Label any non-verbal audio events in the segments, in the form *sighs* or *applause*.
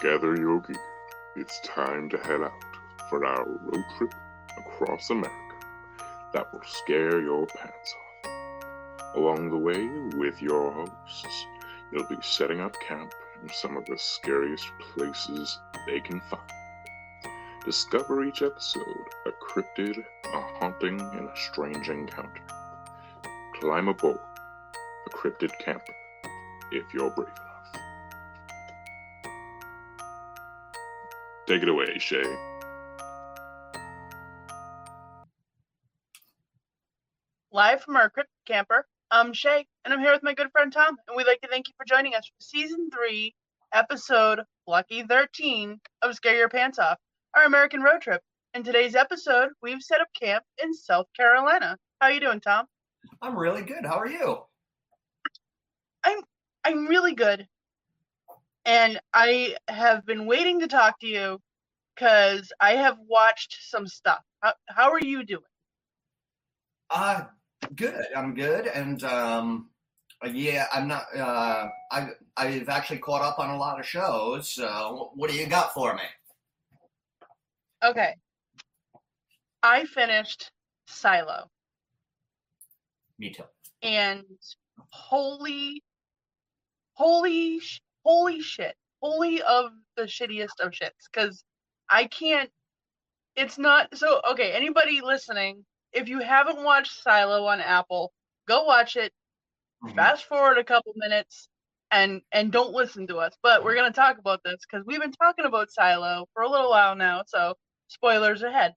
Gather your gear. It's time to head out for our road trip across America that will scare your pants off. Along the way, with your hosts, you'll be setting up camp in some of the scariest places they can find. Discover each episode a cryptid, a haunting, and a strange encounter. Climb aboard a cryptid camper if you're brave enough. Take it away, Shay. Live from our crypt camper, I'm Shay, and I'm here with my good friend Tom, and we'd like to thank you for joining us for season three, episode Lucky 13 of Scare Your Pants Off, our American road trip. In today's episode, we've set up camp in South Carolina. How you doing, Tom? I'm really good. How are you? I'm I'm really good. And I have been waiting to talk to you because I have watched some stuff. How, how are you doing? Uh good. I'm good, and um, yeah, I'm not. Uh, I I've actually caught up on a lot of shows. So what do you got for me? Okay. I finished Silo, Me too. and holy, holy, sh- holy shit, holy of the shittiest of shits, because I can't. It's not so okay. Anybody listening, if you haven't watched Silo on Apple, go watch it. Mhm. Fast forward a couple minutes, and and don't listen to us. But we're gonna talk about this because we've been talking about Silo for a little while now. So spoilers ahead.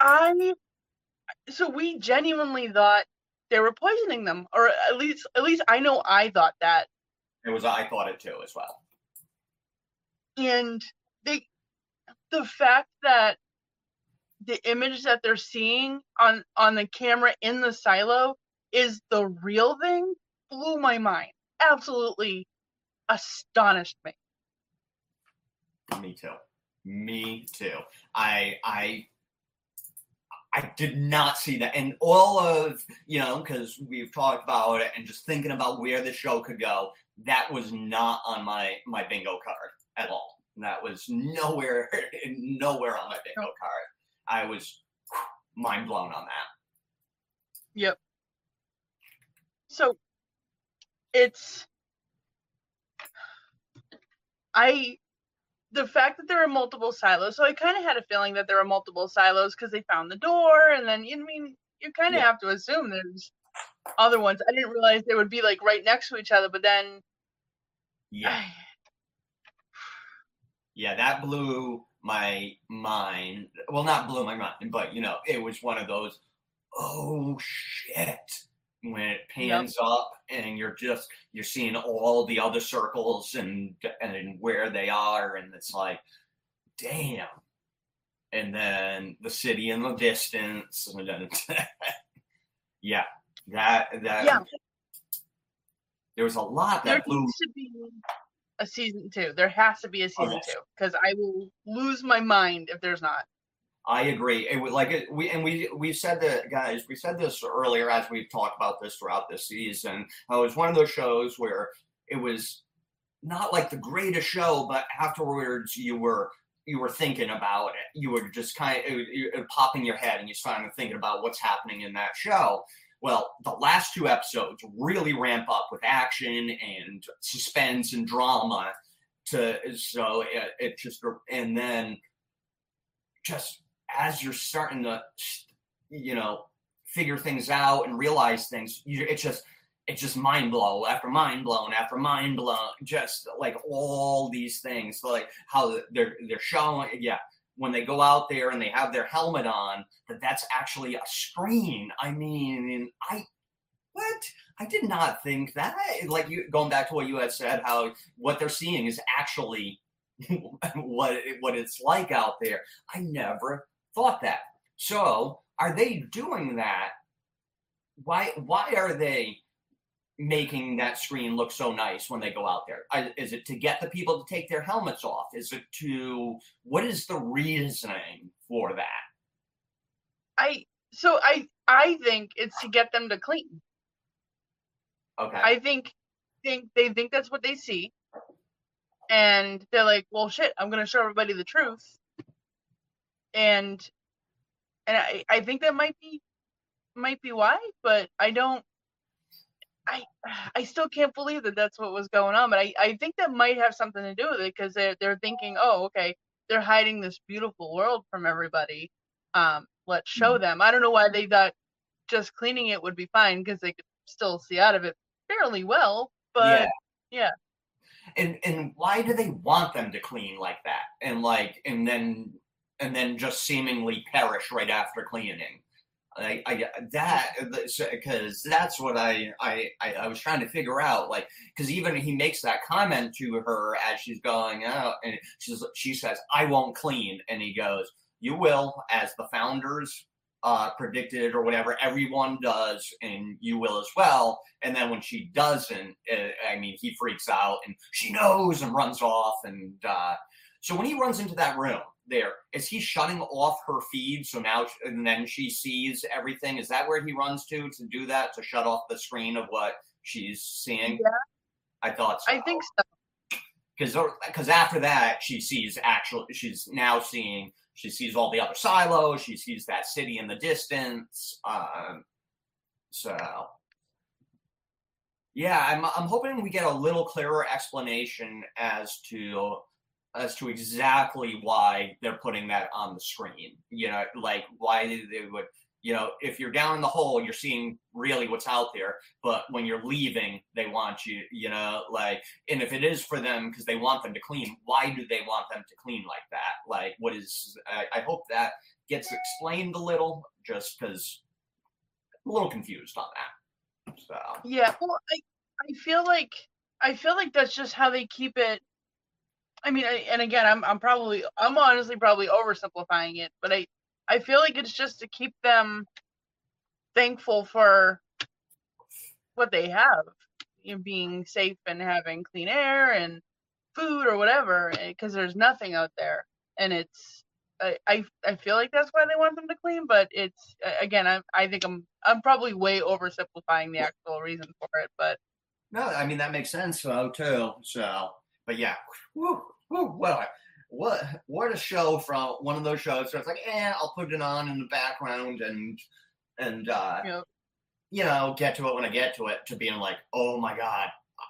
I so we genuinely thought they were poisoning them, or at least at least I know I thought that. It was. I thought it too as well. And they the fact that the image that they're seeing on on the camera in the silo is the real thing blew my mind. Absolutely astonished me. Me too. Me too. I I I did not see that, and all of you know because we've talked about it, and just thinking about where the show could go. That was not on my my bingo card at all. That was nowhere *laughs* nowhere on my bingo card. I was *sighs* mind blown on that. Yep. So it's I the fact that there are multiple silos. So I kind of had a feeling that there were multiple silos because they found the door, and then you I mean you kind of Yeah. have to assume there's other ones. I didn't realize they would be like right next to each other, but then Yeah. yeah, that blew my mind. Well, not blew my mind, but you know, it was one of those, oh shit, when it pans up and you're just you're seeing all the other circles and and where they are, and it's like, damn. And then the city in the distance, and *laughs* then yeah, that that Yeah. There was a lot there that blew needs to be a season two. There has to be a season two because I will lose my mind if there's not. I agree. It was like it, we and we we said that guys. We said this earlier as we've talked about this throughout this season. How it was one of those shows where it was not like the greatest show, but afterwards you were you were thinking about it. You were just kind of it, it, it pop your head, and you started thinking about what's happening in that show. Well, the last two episodes really ramp up with action and suspense and drama. To so it, it just and then just as you're starting to you know figure things out and realize things you it's just it's just mind blow after mind blown after mind blown just like all these things like how they're they're showing yeah when they go out there and they have their helmet on that that's actually a screen. I mean i what? I did not think that. Like you going back to what you had said how what they're seeing is actually *laughs* what what it's like out there. I never thought that. So are they doing that? Why why are they making that screen look so nice when they go out there? Is it to get the people to take their helmets off is it to what is the reasoning for that I so I I think it's to get them to clean. okay I think think they think that's what they see, and they're like, "Well, shit, I'm gonna show everybody the truth," and and I I think that might be might be why, but I don't. I *sighs* I still can't believe that that's what was going on, but I I think that might have something to do with it because they're they're thinking, oh, okay, they're hiding this beautiful world from everybody. Um, let's show Mm-hmm. them. I don't know why they thought just cleaning it would be fine because they could still see out of it fairly well, but yeah. and and why do they want them to clean like that and like and then and then just seemingly perish right after cleaning I, I that because that's what I, I I was trying to figure out like because even he makes that comment to her as she's going out and she's she says I won't clean and he goes you will as the founders uh, predicted or whatever everyone does and you will as well and then when she doesn't uh, i mean he freaks out and she knows and runs off and uh, so when he runs into that room there. Is he shutting off her feed so now and then she sees everything? Is that where he runs to to do that to shut off the screen of what she's seeing? Yeah. i thought so. I think so. because because after that she sees actual she's now seeing she sees all the other silos she sees that city in the distance um so. Yeah i'm i'm hoping we get a little clearer explanation as to as to exactly why they're putting that on the screen you know like why they would you know if you're down in the hole you're seeing really what's out there but when you're leaving they want you you know like and if it is for them because they want them to clean why do they want them to clean like that like what is i, I hope that gets explained a little just because i'm a little confused on that so Yeah, well, I I feel like I feel like that's just how they keep it. I mean, I, and again, I'm I'm probably I'm honestly probably oversimplifying it, but I I feel like it's just to keep them thankful for what they have, you know, being safe and having clean air and food or whatever, eh, because there's nothing out there, and it's. I, I I feel like that's why they want them to clean, but it's again I I think I'm I'm probably way oversimplifying the actual reason for it, but no i mean that makes sense though too so but yeah woo, woo, what a, what what a show from one of those shows where it's like eh i'll put it on in the background and and uh Yep. you know get to it when i get to it to being like oh my god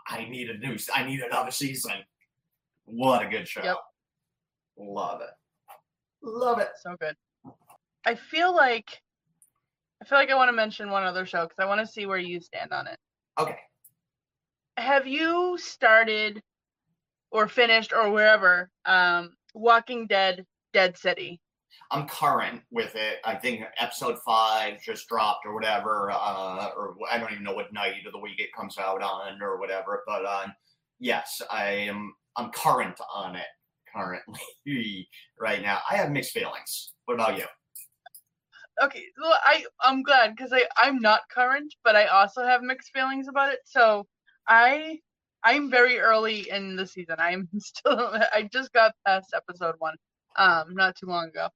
i need a new i need another season what a good show Yep. love it love it so good. I feel like I feel like I want to mention one other show because I want to see where you stand on it. okay Have you started or finished or wherever um, Walking Dead Dead City? I'm current with it. I think episode five just dropped or whatever, uh, or I don't even know what night of the week it comes out on or whatever. But um, yes, I am. I'm current on it currently *laughs* right now. I have mixed feelings. What about you? Okay, well I I'm glad because I I'm not current, but I also have mixed feelings about it. So I I'm very early in the season. I'm *laughs* still I just got past episode one um not too long ago.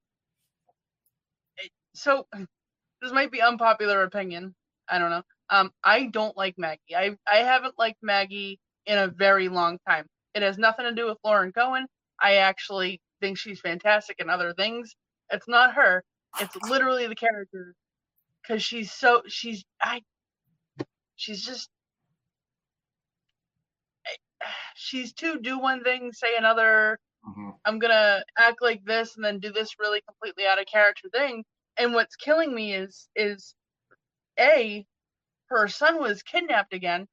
So *sighs* this might be unpopular opinion. I don't know. Um I don't like Maggie. I I haven't liked Maggie in a very long time. It has nothing to do with Lauren Cohan. I actually think she's fantastic in other things. It's not her. It's literally the character because she's so she's I she's just she's too do one thing say another Mhm. i'm gonna act like this and then do this really completely out of character thing and what's killing me is is a her son was kidnapped again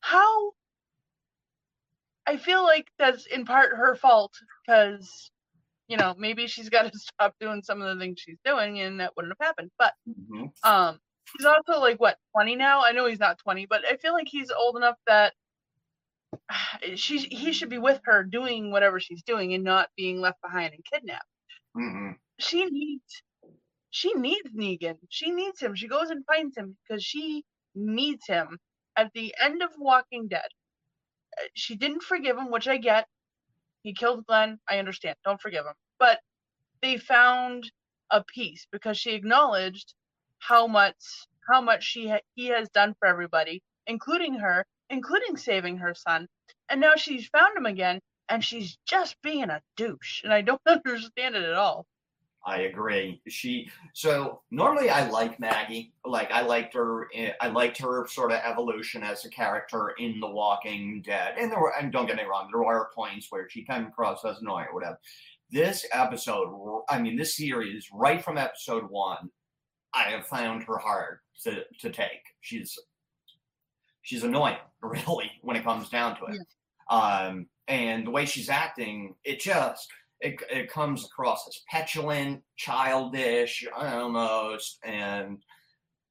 how i feel like that's in part her fault because you know maybe she's *laughs* got to stop doing some of the things she's doing and that wouldn't have happened but Mhm. um he's also like what 20 now i know he's not 20 but i feel like he's old enough that *sighs* she he should be with her doing whatever she's doing and not being left behind and kidnapped. Mhm. she needs she needs negan. She needs him. She goes and finds him because she needs him. At the end of walking dead uh, she didn't forgive him which i get. He killed glenn. I understand. Don't forgive him. But they found a peace because she acknowledged how much how much she ha- he has done for everybody including her including saving her son. And now she's found him again, and she's just being a douche. And I don't *laughs* understand it at all. I agree. She so normally I like Maggie. Like I liked her. eh, I liked her sort of evolution as a character in The Walking Dead. And there were and don't get me wrong, there were points where she came across as annoying or whatever. This episode, I mean, this series, right from episode one, I have found her hard to to take. She's she's annoying, *laughs* really, when it comes down to it. Um, and the way she's acting, it just it, it comes across as petulant, childish, almost, and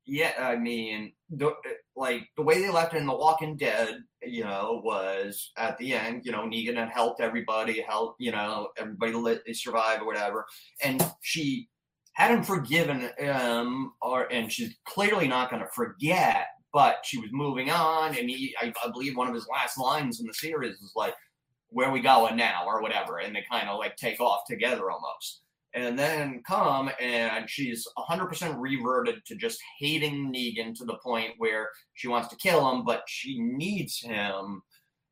yeah, I mean, the, like the way they left it in The Walking Dead, you know, was at the end, you know, Negan had helped everybody, helped, you know, everybody lit, survive or whatever, and she hadn't forgiven him, or and she's clearly not going to forget, but she was moving on, and he, I, I believe one of his last lines in the series is like where we going now? or whatever and they kind of like take off together almost. And then come and she's 100% reverted to just hating negan to the point where she wants to kill him but she needs him.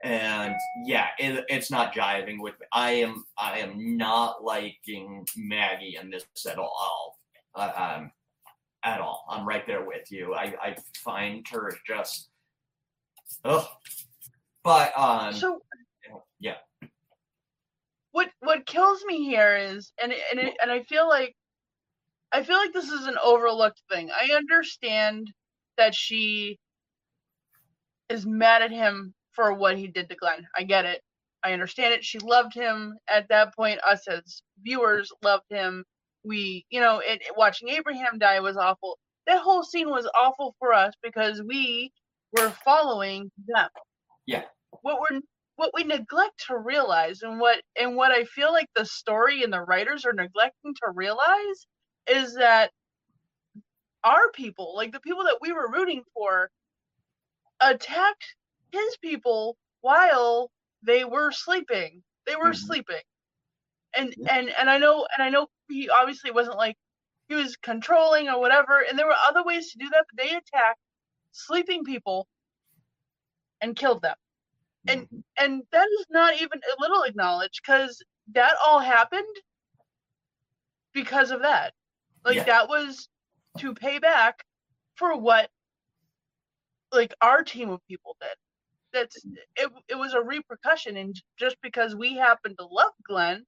And yeah it, it's not jiving with me i am i am not liking maggie in this at all. Um, at all i'm right there with you i, I find her just ugh. but um So yeah what what kills me here is and and it, and I feel like I feel like this is an overlooked thing. I understand that she is mad at him for what he did to Glenn. I get it. I understand it. She loved him at that point. Us as viewers loved him. We, you know, it, watching Abraham die was awful. That whole scene was awful for us because we were following them. Yeah. What we're what we neglect to realize and what and what I feel like the story and the writers are neglecting to realize is that our people, like the people that we were rooting for, attacked his people while they were sleeping. They were Mhm. sleeping. And Yeah. and and I know and I know he obviously wasn't like he was controlling or whatever, and there were other ways to do that, but they attacked sleeping people and killed them. And mm-hmm. and that is not even a little acknowledged because that all happened because of that. Like Yeah. that was to pay back for what like our team of people did. That's it, it was a repercussion and just because we happened to love glenn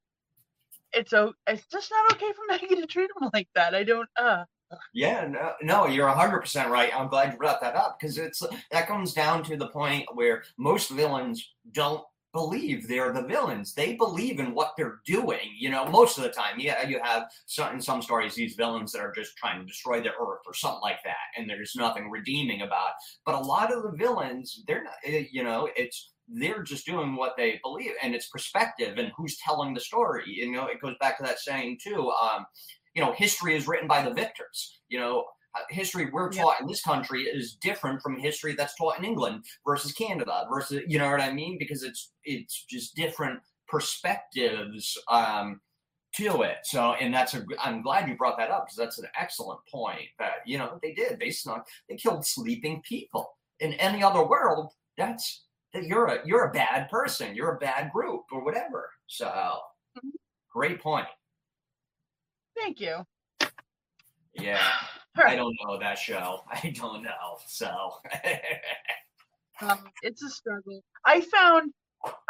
it's a it's just not okay for *laughs* maggie to treat him like that i don't uh Yeah, no, no, you're 100% right. I'm glad you brought that up because it's that comes down to the point where most villains don't believe they're the villains. They believe in what they're doing, you know, most of the time. Yeah, you have some, in some stories these villains that are just trying to destroy the earth or something like that, and there's nothing redeeming about. it. But a lot of the villains, they're not, eh, you know, it's they're just doing what they believe, and it's perspective and who's telling the story. You know, it goes back to that saying too. Um, you know, history is written by the victors. You know, uh, history we're Yeah. taught in this country is different from history that's taught in England versus Canada versus, you know what I mean? Because it's it's just different perspectives um, to it. So, and that's a. I'm glad you brought that up because that's an excellent point. That you know they did. They snuck. They killed sleeping people. In any other world, that's that you're a you're a bad person. You're a bad group or whatever. So, Mhm. great point. thank you Yeah. *sighs* All I don't know that show. *laughs* I don't know. So *laughs* um, it's a struggle. I found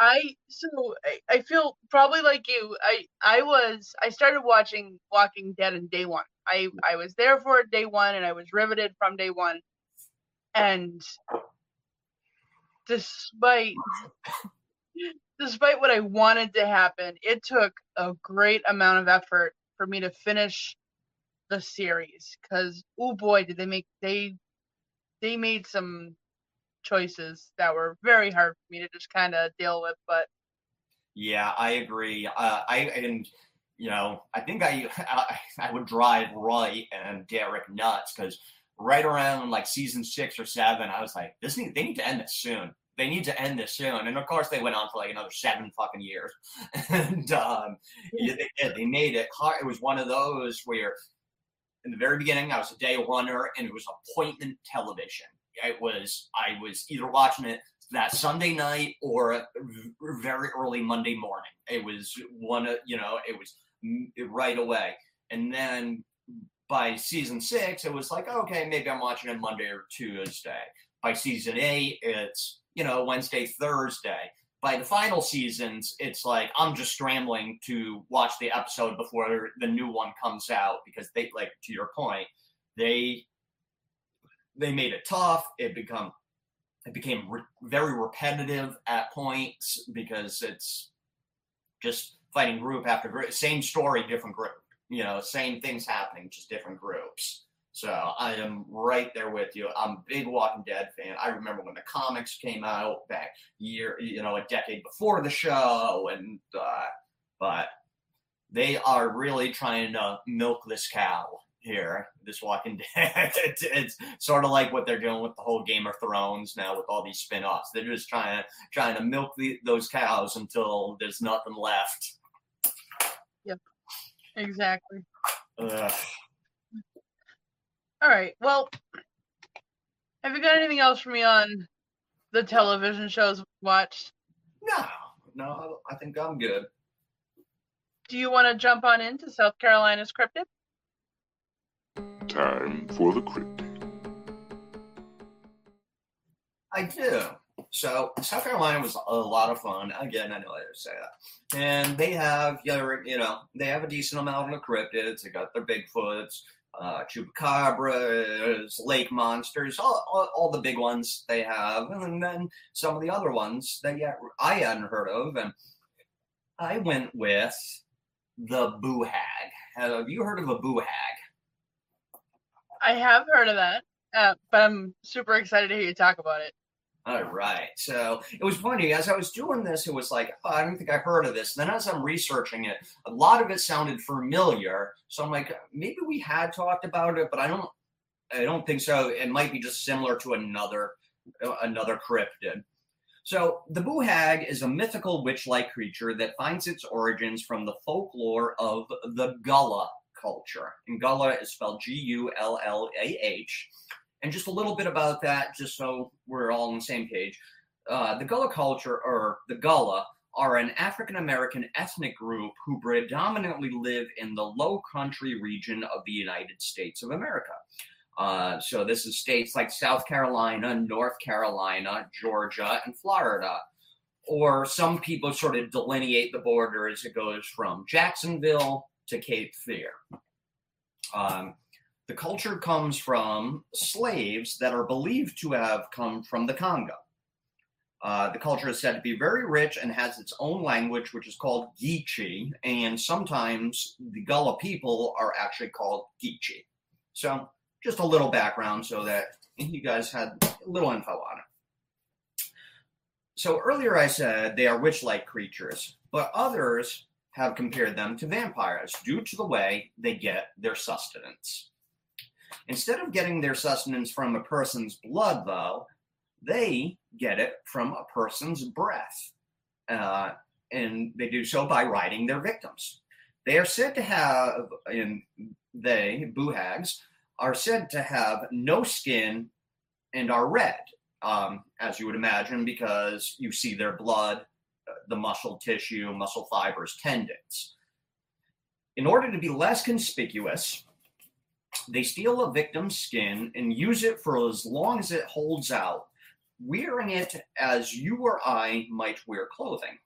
I so I, I feel probably like you. I I was I started watching Walking Dead in day one. I I was there for day one, and I was riveted from day one. And despite despite what I wanted to happen, it took a great amount of effort for me to finish the series. Cause oh boy, did they make they they made some choices that were very hard for me to just kind of deal with. But yeah, I agree. Uh, I and you know, I think I *laughs* I, I would drive Roy and Derek nuts because right around like season six or seven, I was like, this need they need to end this soon. They need to end this soon. And of course, they went on for like another seven fucking years. *laughs* and um, yeah, they did. They made it hard. It was one of those where, in the very beginning, I was a day oneer, and it was appointment television. It was I was either watching it that Sunday night or very early Monday morning. It was one of, you know, it was right away. And then by season six, it was like, okay, maybe I'm watching it Monday or Tuesday. By season eight, it's, you know, Wednesday, Thursday. By the final seasons, it's like I'm just scrambling to watch the episode before the new one comes out because they, like, to your point, they they made it tough. It become it became re- very repetitive at points because it's just fighting group after group, same story, different group. You know, same things happening, just different groups. So I am right there with you. I'm a big Walking Dead fan. I remember when the comics came out back year, you know, a decade before the show, and uh, but they are really trying to milk this cow here, this Walking *laughs* Dead. it's, it's sort of like what they're doing with the whole Game of Thrones now with all these spin-offs. They're just trying to trying to milk the, those cows until there's nothing left. Yep, exactly. Ugh. All right. Well, have you got anything else for me on the television shows watched? No, no, I think I'm good. Do you want to jump on into South Carolina's cryptid? Time for the cryptid. I do. So South Carolina was a lot of fun. Again, I know I say that. And they have, you know, they have a decent amount of cryptids. They got their Bigfoots, uh, chupacabras, lake monsters, all, all, all, the big ones they have, and then some of the other ones that yeah, I hadn't heard of. And I went with the boo hag. Have you heard of a boo hag? I have heard of that, uh, but I'm super excited to hear you talk about it. All right. So it was funny as I was doing this. It was like oh, I don't think I heard of this. And then as I'm researching it, a lot of it sounded familiar. So I'm like, maybe we had talked about it, but I don't. I don't think so. It might be just similar to another another cryptid. So the Boo Hag is a mythical witch-like creature that finds its origins from the folklore of the Gullah culture. And Gullah is spelled G U L L A H. And just a little bit about that, just so we're all on the same page. Uh, the Gullah culture, or the Gullah, are an African American ethnic group who predominantly live in the low country region of the United States of America. Uh, so this is states like South Carolina, North Carolina, Georgia, and Florida. Or some people sort of delineate the border as it goes from Jacksonville to Cape Fear. Um, the culture comes from slaves that are believed to have come from the Congo. Uh, the culture is said to be very rich and has its own language, which is called Geechee, and sometimes the Gullah people are actually called Geechee. So, just a little background so that you guys had a little info on it. So, earlier I said they are witch like creatures, but others have compared them to vampires due to the way they get their sustenance. Instead of getting their sustenance from a person's blood, though, they get it from a person's breath. Uh, and they do so by riding their victims. They are said to have, and they, boo hags, are said to have no skin and are red, um, as you would imagine, because you see their blood the muscle tissue, muscle fibers, tendons. In order to be less conspicuous, they steal a victim's skin and use it for as long as it holds out, wearing it as you or I might wear clothing.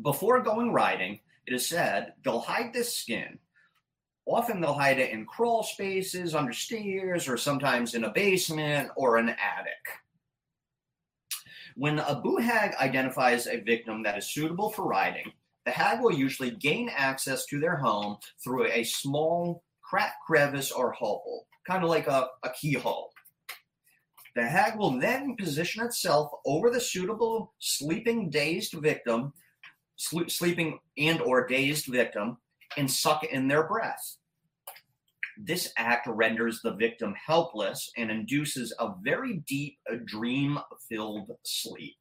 Before going riding, it is said they'll hide this skin. Often they'll hide it in crawl spaces, under stairs, or sometimes in a basement or an attic. When a boo hag identifies a victim that is suitable for riding, the hag will usually gain access to their home through a small crack crevice or hole, kind of like a, a keyhole. The hag will then position itself over the suitable sleeping dazed victim, sleeping and or dazed victim, and suck in their breath. This act renders the victim helpless and induces a very deep, dream filled sleep.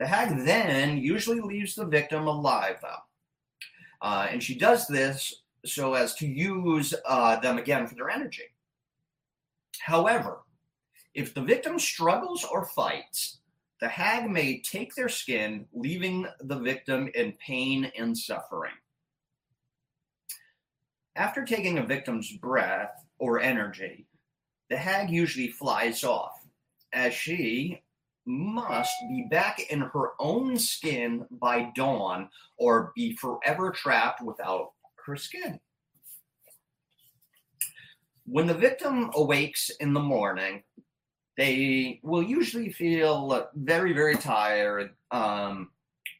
The hag then usually leaves the victim alive, though. Uh, and she does this so as to use uh, them again for their energy. However, If the victim struggles or fights, the hag may take their skin, leaving the victim in pain and suffering. After taking a victim's breath or energy, the hag usually flies off, as she must be back in her own skin by dawn or be forever trapped without her skin. When the victim awakes in the morning, they will usually feel very, very tired. Um,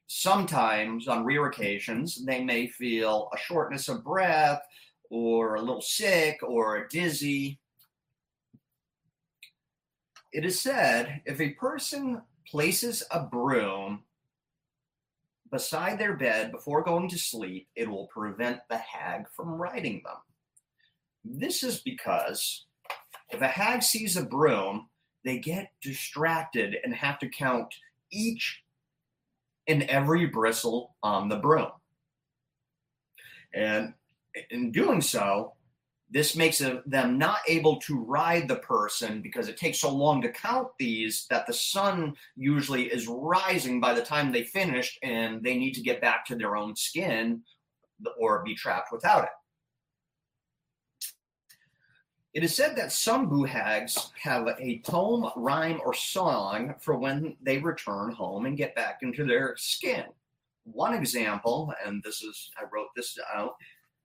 sometimes, on rare occasions, they may feel a shortness of breath or a little sick or dizzy. It is said if a person places a broom beside their bed before going to sleep, it will prevent the hag from riding them. This is because if a hag sees a broom, they get distracted and have to count each and every bristle on the broom. And in doing so, this makes them not able to ride the person because it takes so long to count these that the sun usually is rising by the time they finish and they need to get back to their own skin or be trapped without it. It is said that some boo hags have a poem, rhyme, or song for when they return home and get back into their skin. One example, and this is, I wrote this out,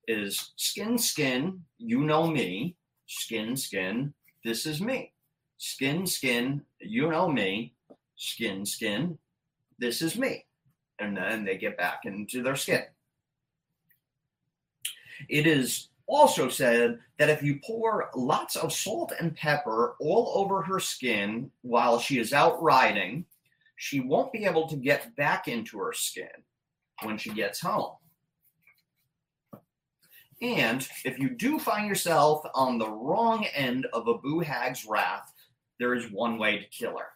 is skin, skin, you know me, skin, skin, this is me. Skin, skin, you know me, skin, skin, this is me. And then they get back into their skin. It is also said that if you pour lots of salt and pepper all over her skin while she is out riding, she won't be able to get back into her skin when she gets home. And if you do find yourself on the wrong end of a boo hag's wrath, there is one way to kill her.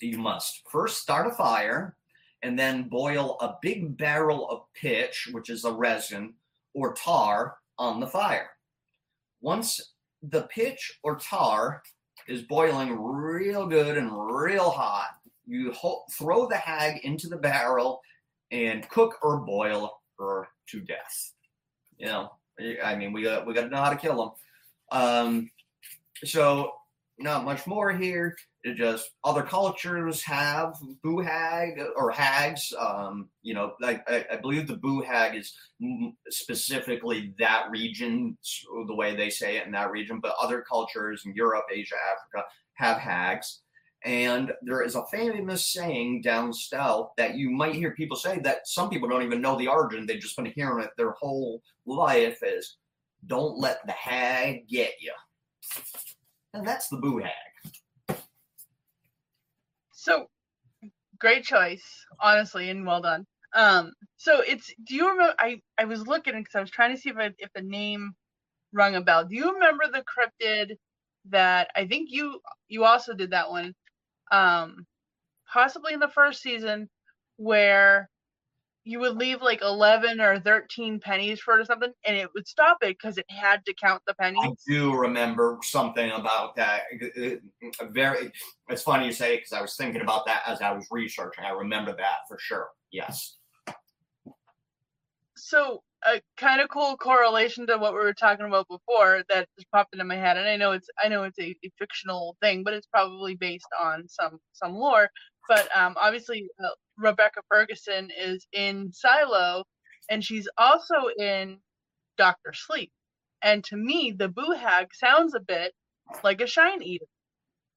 You must first start a fire and then boil a big barrel of pitch, which is a resin, or tar on the fire. Once the pitch or tar is boiling real good and real hot, you ho- throw the hag into the barrel and cook or boil her to death. You know, I mean, we got we got to know how to kill them. Um, so not much more here. It just other cultures have boo hag or hags. Um, you know, I, I, believe the boo hag is specifically that region, the way they say it in that region. But other cultures in Europe, Asia, Africa have hags. And there is a famous saying down south that you might hear people say that some people don't even know the origin. They've just been hearing it their whole life is don't let the hag get you. And that's the boo hag. So great choice, honestly, and well done. Um, so it's do you remember I, I was looking because I was trying to see if I, if the name rung a bell. Do you remember the cryptid that I think you you also did that one um, possibly in the first season, where you would leave like 11 or 13 pennies for it or something, and it would stop it because it had to count the pennies. I do remember something about that. Very, it's funny you say it because I was thinking about that as I was researching. I remember that for sure. Yes. So a kind of cool correlation to what we were talking about before that just popped into my head and i know it's i know it's a, a fictional thing but it's probably based on some some lore but um, obviously uh, rebecca ferguson is in silo and she's also in doctor sleep and to me the boo hag sounds a bit like a shine eater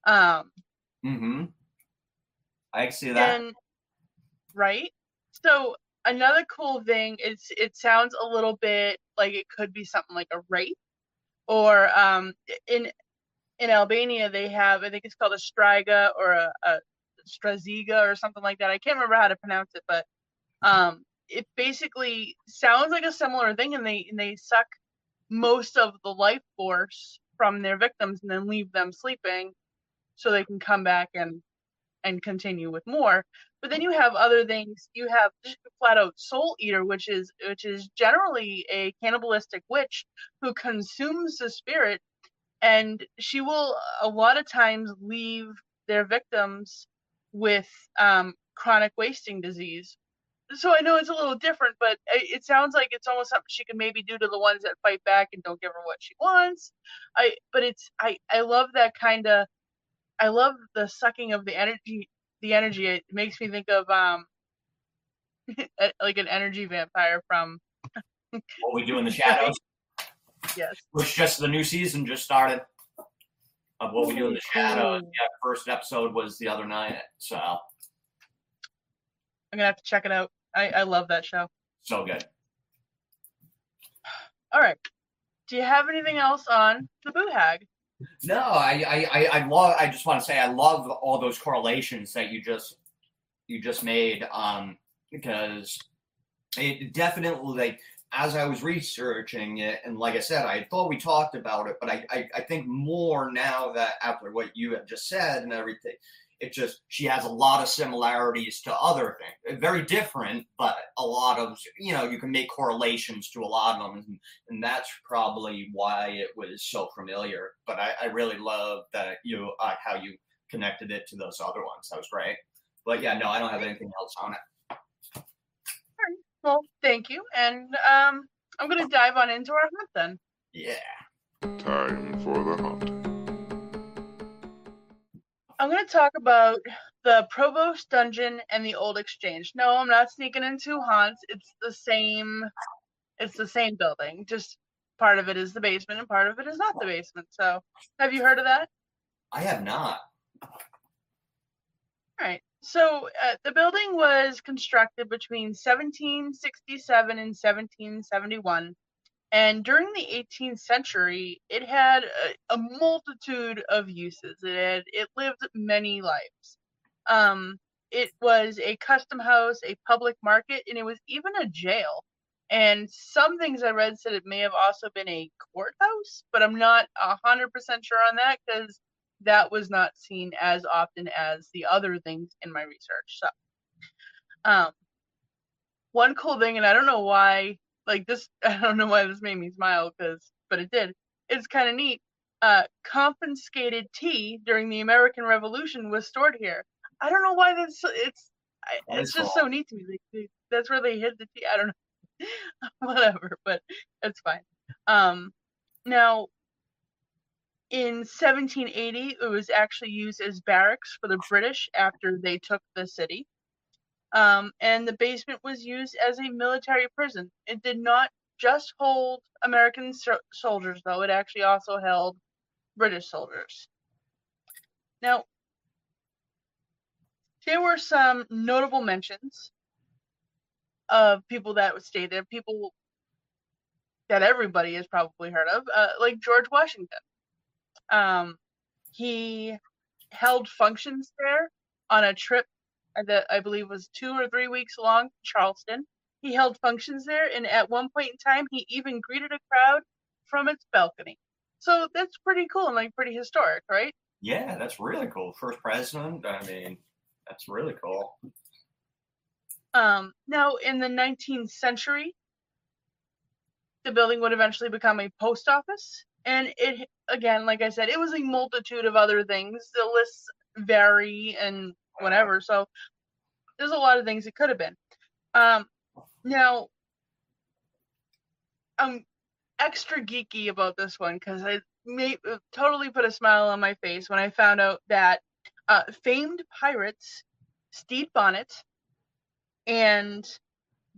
um mm-hmm. I see that. And, right? So another cool thing is it sounds a little bit like it could be something like a wraith or um, in in Albania they have I think it's called a striga or a, a straziga or something like that. I can't remember how to pronounce it, but um, it basically sounds like a similar thing, and they and they suck most of the life force from their victims and then leave them sleeping so they can come back and and continue with more. But then you have other things. You have flat out soul eater, which is which is generally a cannibalistic witch who consumes the spirit and she will a lot of times leave their victims with um, chronic wasting disease. So I know it's a little different, but it sounds like it's almost something she can maybe do to the ones that fight back and don't give her what she wants. I but it's I I love that kind of I love the sucking of the energy the energy. It makes me think of um *laughs* like an energy vampire from *laughs* what we do in the *laughs* shadows. Yes. Which just the new season just started of what we do in the shadows. Yeah, first episode was the other night. So I'm gonna have to check it out. I, I love that show. So good. All right. Do you have anything else on the Boo Hag? No, I, I, I love. I just want to say I love all those correlations that you just you just made. Um, because it definitely like as I was researching it, and like I said, I thought we talked about it, but I, I, I think more now that after what you have just said and everything, it just she has a lot of similarities to other things. Very different, but a lot of you know you can make correlations to a lot of them, and, and that's probably why it was so familiar. But I, I really love that you uh, how you connected it to those other ones. That was great. But yeah, no, I don't have anything else on it. Well, thank you. And um, I'm going to dive on into our hunt then. Yeah. Time for the hunt. I'm going to talk about the Provost Dungeon and the Old Exchange. No, I'm not sneaking into haunts. It's the same. It's the same building. Just part of it is the basement and part of it is not the basement. So, have you heard of that? I have not. All right. So uh, the building was constructed between 1767 and 1771. And during the 18th century, it had a, a multitude of uses. It had, it lived many lives. Um, it was a custom house, a public market, and it was even a jail. And some things I read said it may have also been a courthouse, but I'm not 100% sure on that because that was not seen as often as the other things in my research. So, um, one cool thing, and I don't know why, like this, *laughs* I don't know why this made me smile because, but it did. It's kind of neat. Uh, confiscated tea during the American Revolution was stored here. I don't know why this it's it's just so neat to me. Like, that's where they hid the tea. I don't know, *laughs* whatever, but it's fine. Um, now in 1780, it was actually used as barracks for the British after they took the city. Um, and the basement was used as a military prison. It did not just hold American so- soldiers, though, it actually also held British soldiers. Now, there were some notable mentions of people that would stay there, people that everybody has probably heard of, uh, like George Washington. Um, he held functions there on a trip that I believe was two or three weeks long, Charleston. He held functions there, and at one point in time, he even greeted a crowd from its balcony. So that's pretty cool and like pretty historic, right? Yeah, that's really cool. First president. I mean, that's really cool. Um, now, in the 19th century, the building would eventually become a post office, and it again, like I said, it was a multitude of other things. The lists vary and whatever. So there's a lot of things it could have been. Um, now, I'm extra geeky about this one because I made, totally put a smile on my face when I found out that uh, famed pirates Stede Bonnet and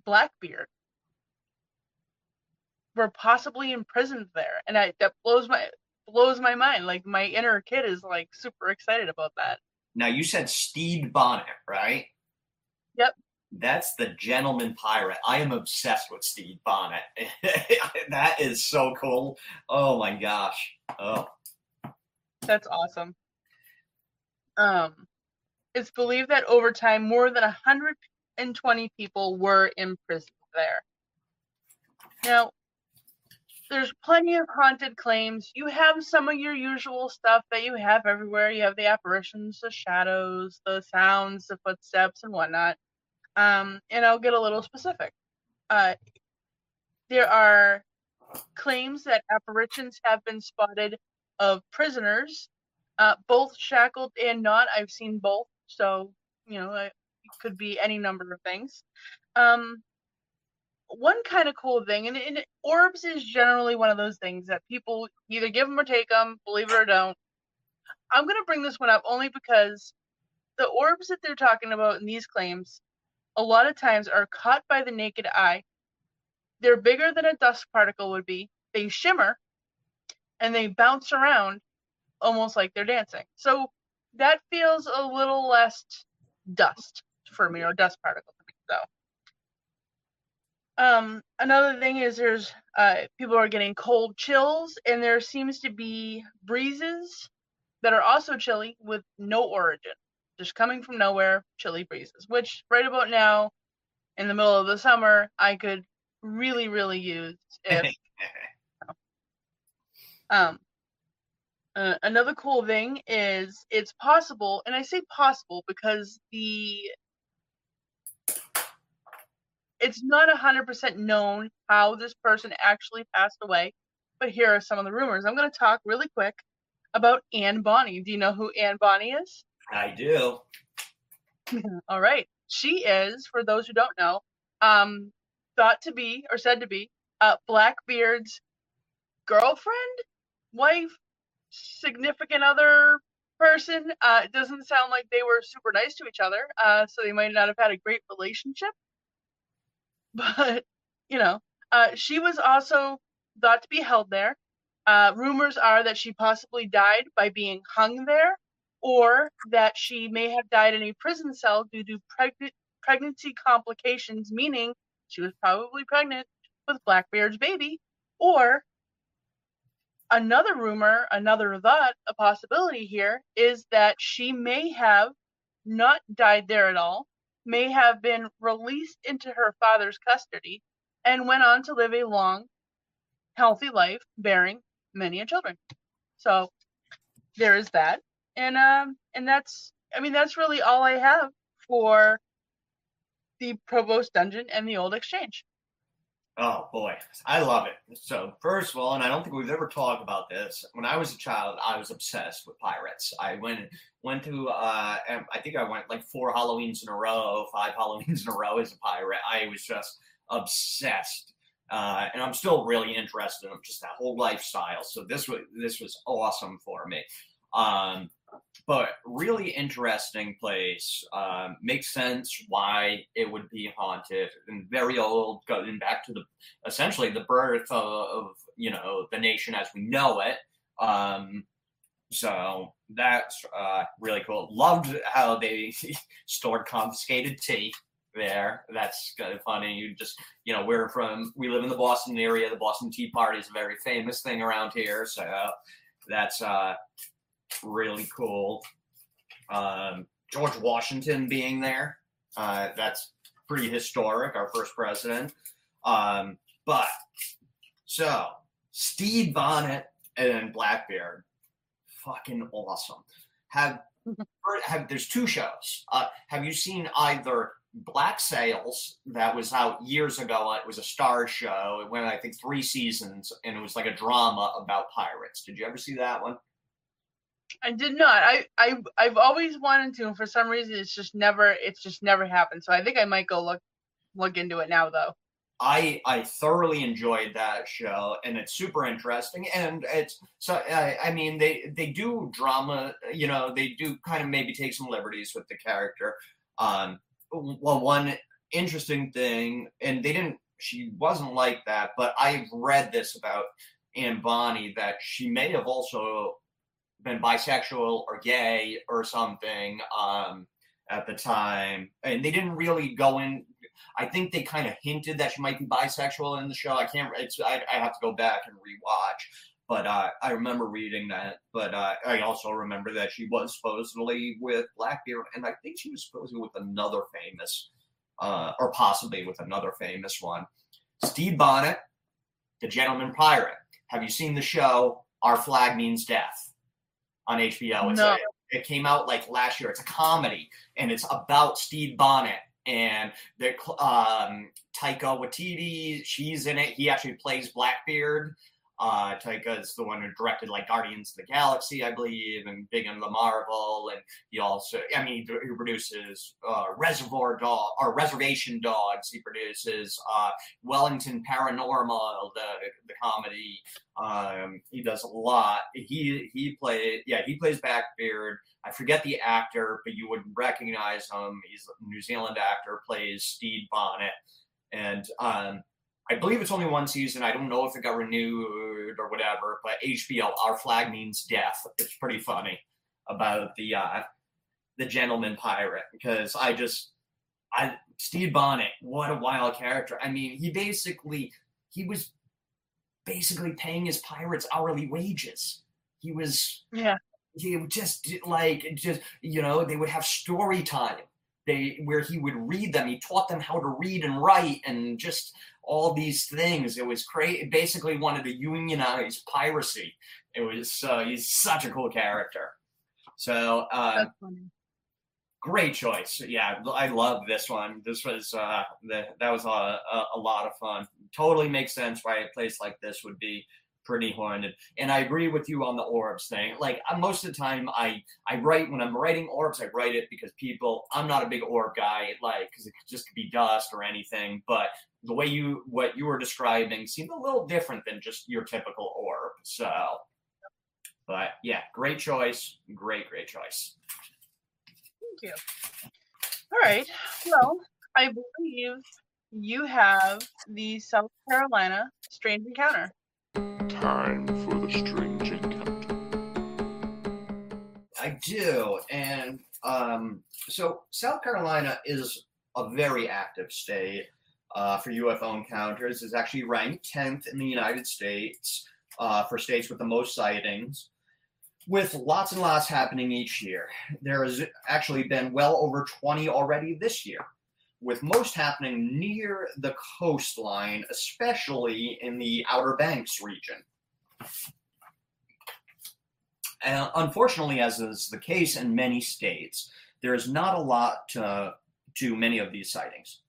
Blackbeard were possibly imprisoned there, and I, that blows my blows my mind. Like my inner kid is like super excited about that. Now you said Stede Bonnet, right? Yep. That's the gentleman pirate. I am obsessed with Stede Bonnet. *laughs* that is so cool. Oh my gosh. Oh. That's awesome. Um it's believed that over time more than 120 people were imprisoned there. Now, there's plenty of haunted claims. You have some of your usual stuff that you have everywhere. You have the apparitions, the shadows, the sounds, the footsteps, and whatnot. Um, and I'll get a little specific. Uh, there are claims that apparitions have been spotted of prisoners, uh, both shackled and not. I've seen both, so you know it could be any number of things. Um, one kind of cool thing, and, and orbs is generally one of those things that people either give them or take them, believe it or don't. I'm gonna bring this one up only because the orbs that they're talking about in these claims, a lot of times are caught by the naked eye. They're bigger than a dust particle would be. They shimmer, and they bounce around almost like they're dancing. So that feels a little less dust for me or dust particle. So um another thing is there's uh people are getting cold chills and there seems to be breezes that are also chilly with no origin. Just coming from nowhere, chilly breezes, which right about now in the middle of the summer I could really, really use if *laughs* um, uh, another cool thing is it's possible, and I say possible because the it's not hundred percent known how this person actually passed away, but here are some of the rumors. I'm going to talk really quick about Anne Bonny. Do you know who Anne Bonny is? I do. *laughs* All right, she is, for those who don't know, um, thought to be or said to be uh, Blackbeard's girlfriend, wife, significant other person. Uh, it doesn't sound like they were super nice to each other, uh, so they might not have had a great relationship. *laughs* But you know, uh, she was also thought to be held there. Uh, rumors are that she possibly died by being hung there, or that she may have died in a prison cell due to preg- pregnancy complications, meaning she was probably pregnant with Blackbeard's baby, or another rumor, another thought, a possibility here is that she may have not died there at all, may have been released into her father's custody, and went on to live a long, healthy life, bearing many children. So there is that, and um, and that's, I mean, that's really all I have for the Provost Dungeon and the Old Exchange. Oh boy, I love it. So first of all, and I don't think we've ever talked about this. When I was a child, I was obsessed with pirates. I went went to uh, I think I went like four Halloweens in a row, five Halloweens in a row as a pirate. I was just obsessed, uh, and I'm still really interested in just that whole lifestyle. So this was this was awesome for me. Um, but really interesting place. Um, makes sense why it would be haunted and very old, going back to the essentially the birth of, of you know the nation as we know it. Um, so that's uh, really cool. Loved how they *laughs* stored confiscated tea there. That's kind of funny. You just, you know, we're from, we live in the Boston area. The Boston Tea Party is a very famous thing around here. So that's uh, really cool. Um, George Washington being there, uh, that's pretty historic, our first president. Um, but so Stede Bonnet and Blackbeard, fucking awesome. Have *laughs* have there's two shows. Uh, have you seen either Black Sails that was out years ago? It was a Starz show. It went I think three seasons, and it was like a drama about pirates. Did you ever see that one? I did not. I, I I've always wanted to, and for some reason, it's just never it's just never happened. So I think I might go look look into it now, though. I I thoroughly enjoyed that show, and it's super interesting. And it's so I, I mean they they do drama, you know, they do kind of maybe take some liberties with the character. Um, well, one interesting thing, and they didn't. She wasn't like that, but I've read this about Anne Bonny that she may have also been bisexual or gay or something um, at the time, and they didn't really go in. I think they kind of hinted that she might be bisexual in the show. I can't. It's I, I have to go back and rewatch. But uh, I remember reading that. But uh, I also remember that she was supposedly with Blackbeard, and I think she was supposedly with another famous, uh, or possibly with another famous one, Stede Bonnet, the Gentleman Pirate. Have you seen the show Our Flag Means Death? On HBO. It's No. a, it came out like last year. It's a comedy, and it's about Stede Bonnet and the um, Taika Waititi. She's in it. He actually plays Blackbeard. Uh, is the one who directed like Guardians of the Galaxy, I believe, and big into the Marvel. And he also, I mean, he produces uh, Reservoir Dog or Reservation Dogs. He produces uh, Wellington Paranormal, the the comedy. Um, he does a lot. He he played, yeah, he plays Blackbeard. I forget the actor, but you would recognize him. He's a New Zealand actor, plays Stede Bonnet, and um, I believe it's only one season. I don't know if it got renewed or whatever, but HBO, Our Flag Means Death. It's pretty funny about the uh, the gentleman pirate because I just I Stede Bonnet, what a wild character. I mean, he basically he was basically paying his pirates hourly wages. He was Yeah. he would just like just you know they would have story time they where he would read them he taught them how to read and write and just all these things. It was crazy basically wanted to unionize piracy. It was uh, he's such a cool character. So uh, great choice. Yeah i love this one. This was uh the, that was a, a, a lot of fun. Totally makes sense why a place like this would be pretty haunted and i agree with you on the orbs thing like I, most of the time i i write when i'm writing orbs i write it because people i'm not a big orb guy like because it could just be dust or anything but the way you what you were describing seemed a little different than just your typical orb so but yeah great choice great great choice Thank you. All right. Well, I believe you have the South Carolina Strange Encounter. Time for the strange encounter. I do, and um, so South Carolina is a very active state uh, for UFO encounters. It's actually ranked 10th in the United States uh, for states with the most sightings, with lots and lots happening each year. There has actually been well over 20 already this year, with most happening near the coastline, especially in the Outer Banks region. Unfortunately, as is the case in many states, there is not a lot to, to many of these sightings.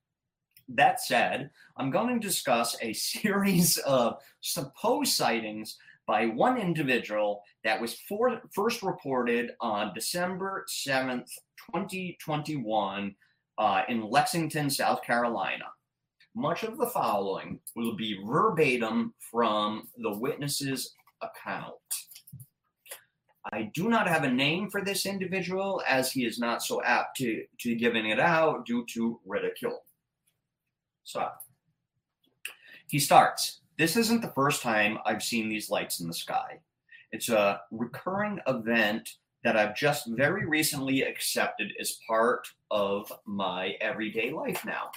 That said, I'm going to discuss a *laughs* series of supposed sightings by one individual that was for, first reported on December 7th, 2021, uh, in Lexington, South Carolina. Much of the following will be verbatim from the witness's account. I do not have a name for this individual as he is not so apt to, to giving it out due to ridicule. So he starts. This isn't the first time I've seen these lights in the sky. It's a recurring event that I've just very recently accepted as part of my everyday life now.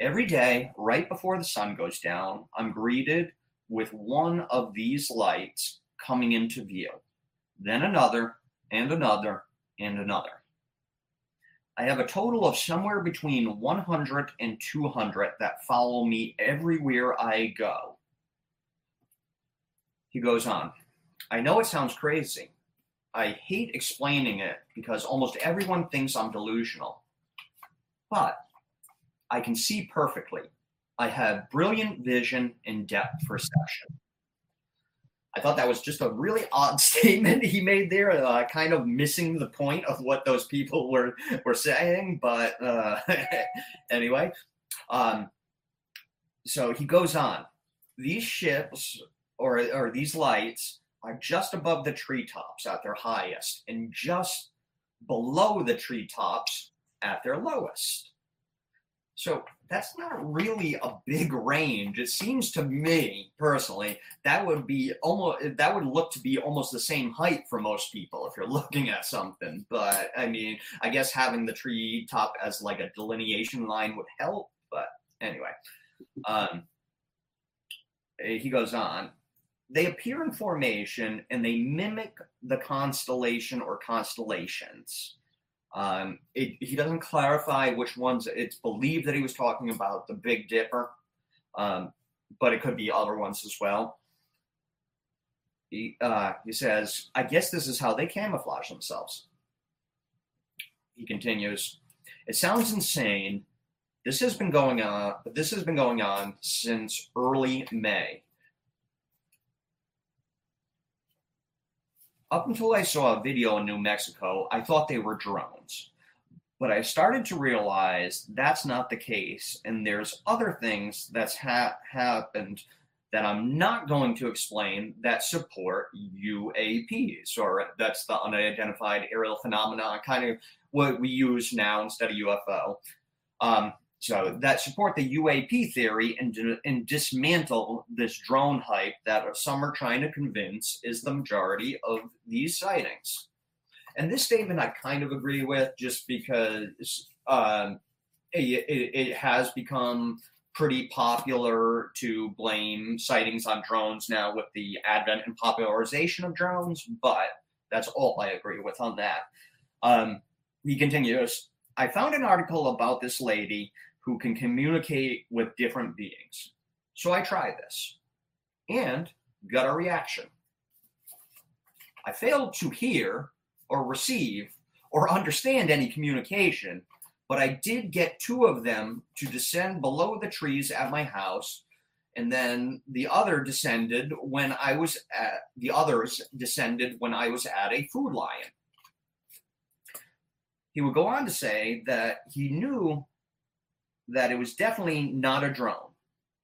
Every day, right before the sun goes down, I'm greeted with one of these lights coming into view, then another, and another, and another. I have a total of somewhere between 100 and 200 that follow me everywhere I go. He goes on, I know it sounds crazy. I hate explaining it because almost everyone thinks I'm delusional. But I can see perfectly. I have brilliant vision and depth perception. I thought that was just a really odd *laughs* statement he made there, uh, kind of missing the point of what those people were were saying. But uh, *laughs* anyway, um, so he goes on. These ships or or these lights are just above the treetops at their highest, and just below the treetops at their lowest. So that's not really a big range. It seems to me personally that would be almost that would look to be almost the same height for most people if you're *laughs* looking at something. But I mean, I guess having the tree top as like a delineation line would help. But anyway, um, he goes on. They appear in formation and they mimic the constellation or constellations. Um, it, he doesn't clarify which ones. It's believed that he was talking about the Big Dipper, um, but it could be other ones as well. He, uh, he says, I guess this is how they camouflage themselves. He continues, It sounds insane. This has been going on, this has been going on since early May. Up until I saw a video in New Mexico, I thought they were drones. But I started to realize that's not the case, and there's other things that's ha- happened that I'm not going to explain that support UAPs, or that's the unidentified aerial phenomena, kind of what we use now instead of UFO. Um, so that support the UAP theory and, and dismantle this drone hype that some are trying to convince is the majority of these sightings. And this statement I kind of agree with just because um, it, it, it has become pretty popular to blame sightings on drones now with the advent and popularization of drones, but that's all I agree with on that. Um, he continues I found an article about this lady who can communicate with different beings. So I tried this and got a reaction. I failed to hear or receive or understand any communication but I did get two of them to descend below the trees at my house. And then the other descended when I was at the others descended when I was at a food lion. He would go on to say that he knew that it was definitely not a drone.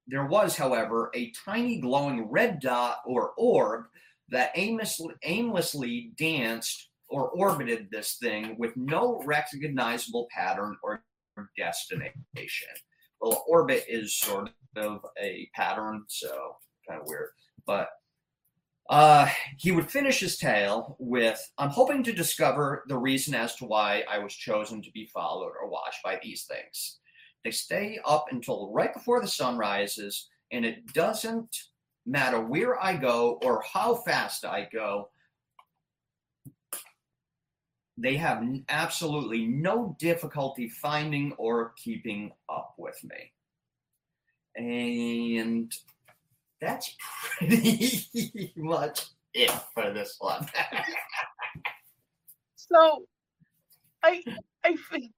There was, however, a tiny glowing red dot or orb that aimlessly, aimlessly danced or orbited this thing with no recognizable pattern or destination. Well, orbit is sort of a pattern, so kind of weird. But uh, he would finish his tale with I'm hoping to discover the reason as to why I was chosen to be followed or watched by these things. They stay up until right before the sun rises, and it doesn't matter where I go or how fast I go, they have absolutely no difficulty finding or keeping up with me. And that's pretty *laughs* much it for this one. *laughs* so I I think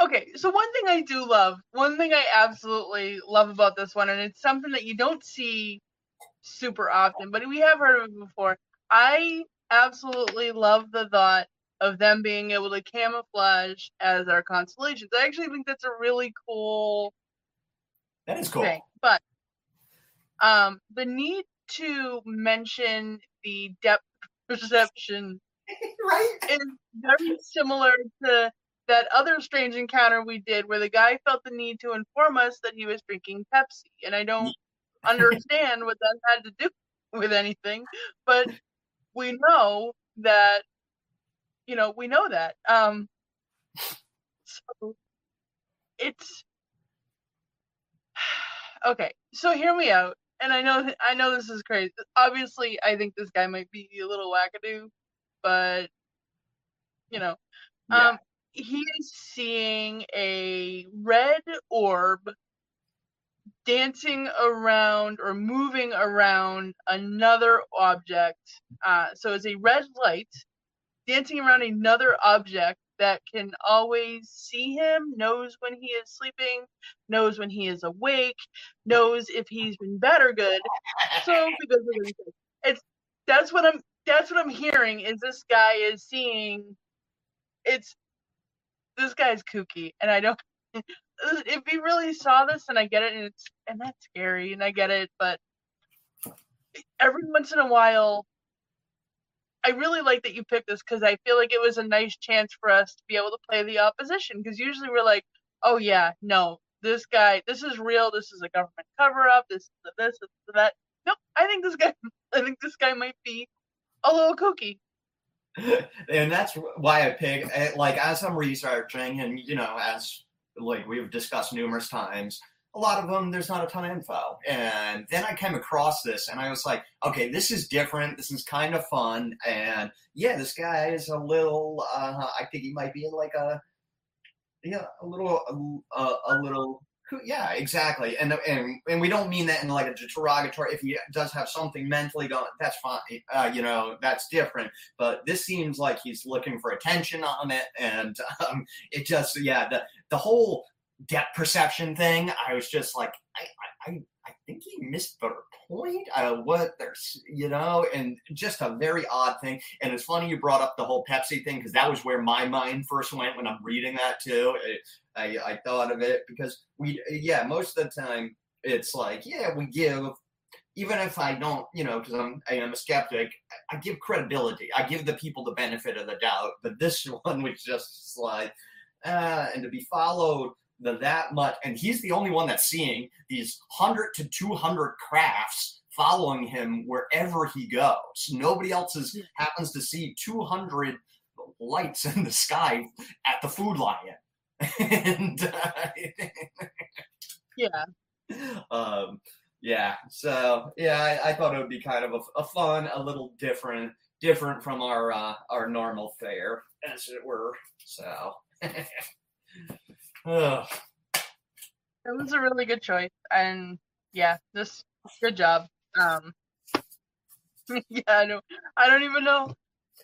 okay, so one thing I do love, one thing I absolutely love about this one, and it's something that you don't see super often, but we have heard of it before. I absolutely love the thought of them being able to camouflage as our constellations. I actually think that's a really cool. That is cool. Thing. But um, the need to mention the depth perception *laughs* right is very similar to that other strange encounter we did where the guy felt the need to inform us that he was drinking Pepsi. And I don't *laughs* understand what that had to do with anything, but we know that you know, we know that. Um, so it's *sighs* okay. So hear me out. And I know, I know this is crazy. Obviously, I think this guy might be a little wackadoo, but you know, yeah. um, he is seeing a red orb dancing around or moving around another object. Uh, so it's a red light dancing around another object that can always see him, knows when he is sleeping, knows when he is awake, knows if he's been bad or good. So because it's that's what I'm that's what I'm hearing is this guy is seeing it's this guy's kooky and I don't *laughs* if he really saw this and I get it and it's and that's scary and I get it, but every once in a while I really like that you picked this because I feel like it was a nice chance for us to be able to play the opposition. Because usually we're like, oh yeah, no, this guy, this is real. This is a government cover up. This, this, this, that. Nope. I think this guy, *laughs* I think this guy might be a little kooky. And that's why I picked. Eh, like as I'm researching, and you know, as like we've discussed numerous times, a lot of them there's not a ton of info and then i came across this and i was like okay this is different this is kind of fun and yeah this guy is a little uh, i think he might be in like a yeah a little a, a little yeah exactly. And, and and we don't mean that in like a derogatory if he does have something mentally going that's fine uh, you know that's different. But this seems like he's looking for attention on it and *laughs* um, it just yeah the the whole depth perception thing, I was just like, I, I, I think he missed their point. Uh, what there's, you know, and just a very odd thing. And it's funny you brought up the whole Pepsi thing because that was where my mind first went when I'm reading that too. I, I thought of it because we, yeah, most of the time it's like, yeah, we give, even if I don't, you know, because I'm I am a skeptic, I give credibility. I give the people the benefit of the doubt. But this *laughs* one was just like, uh, and to be followed the that much, and he's the only one that's seeing these hundred to two hundred crafts following him wherever he goes. Nobody else is happens to see two hundred lights *laughs* in the sky at the Food Lion. *laughs* and uh, Yeah. *laughs* um, yeah. So yeah, I, I thought it would be kind of a, a fun, a little different, different from our uh, our normal fare, as it were. So. Ugh. It was a really good choice, and yeah, just good job. Um, *laughs* yeah, I don't, I don't even know.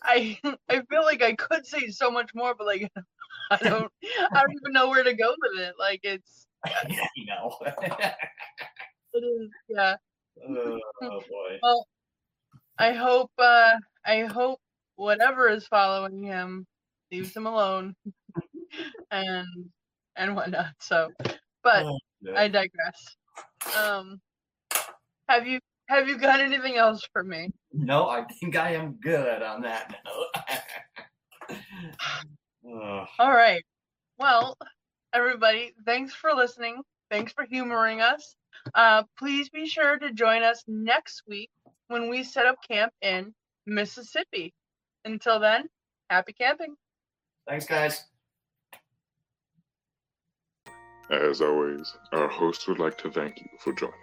I, *laughs* I feel like I could say so much more, but like, *laughs* I don't, I don't even know where to go with it. Like, it's, yeah, you know. it is, yeah. oh boy. Well, I hope, uh, I hope whatever is following him leaves him alone, and and whatnot. So, but Oh, yeah. I digress. Um, have you have you got anything else for me? No, I think I am good on that note. *sighs* All right. Well, everybody, thanks for listening. Thanks for humoring us. Uh, please be sure to join us next week when we set up camp in Mississippi. Until then, happy camping. Thanks, guys. As always, our host would like to thank you for joining.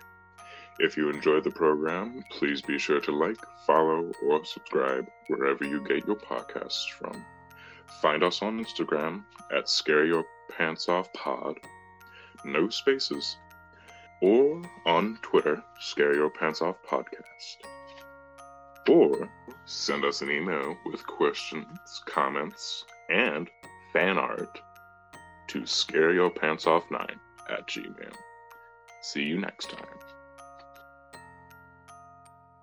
If you enjoyed the program, please be sure to like, follow, or subscribe wherever you get your podcasts from. Find us on Instagram at Scare Your Pants Off Pod, no spaces, or on Twitter, Scare Your Pants Off Podcast. Or send us an email with questions, comments, and fan art to scareyourpantsoff9 at gmail. See you next time.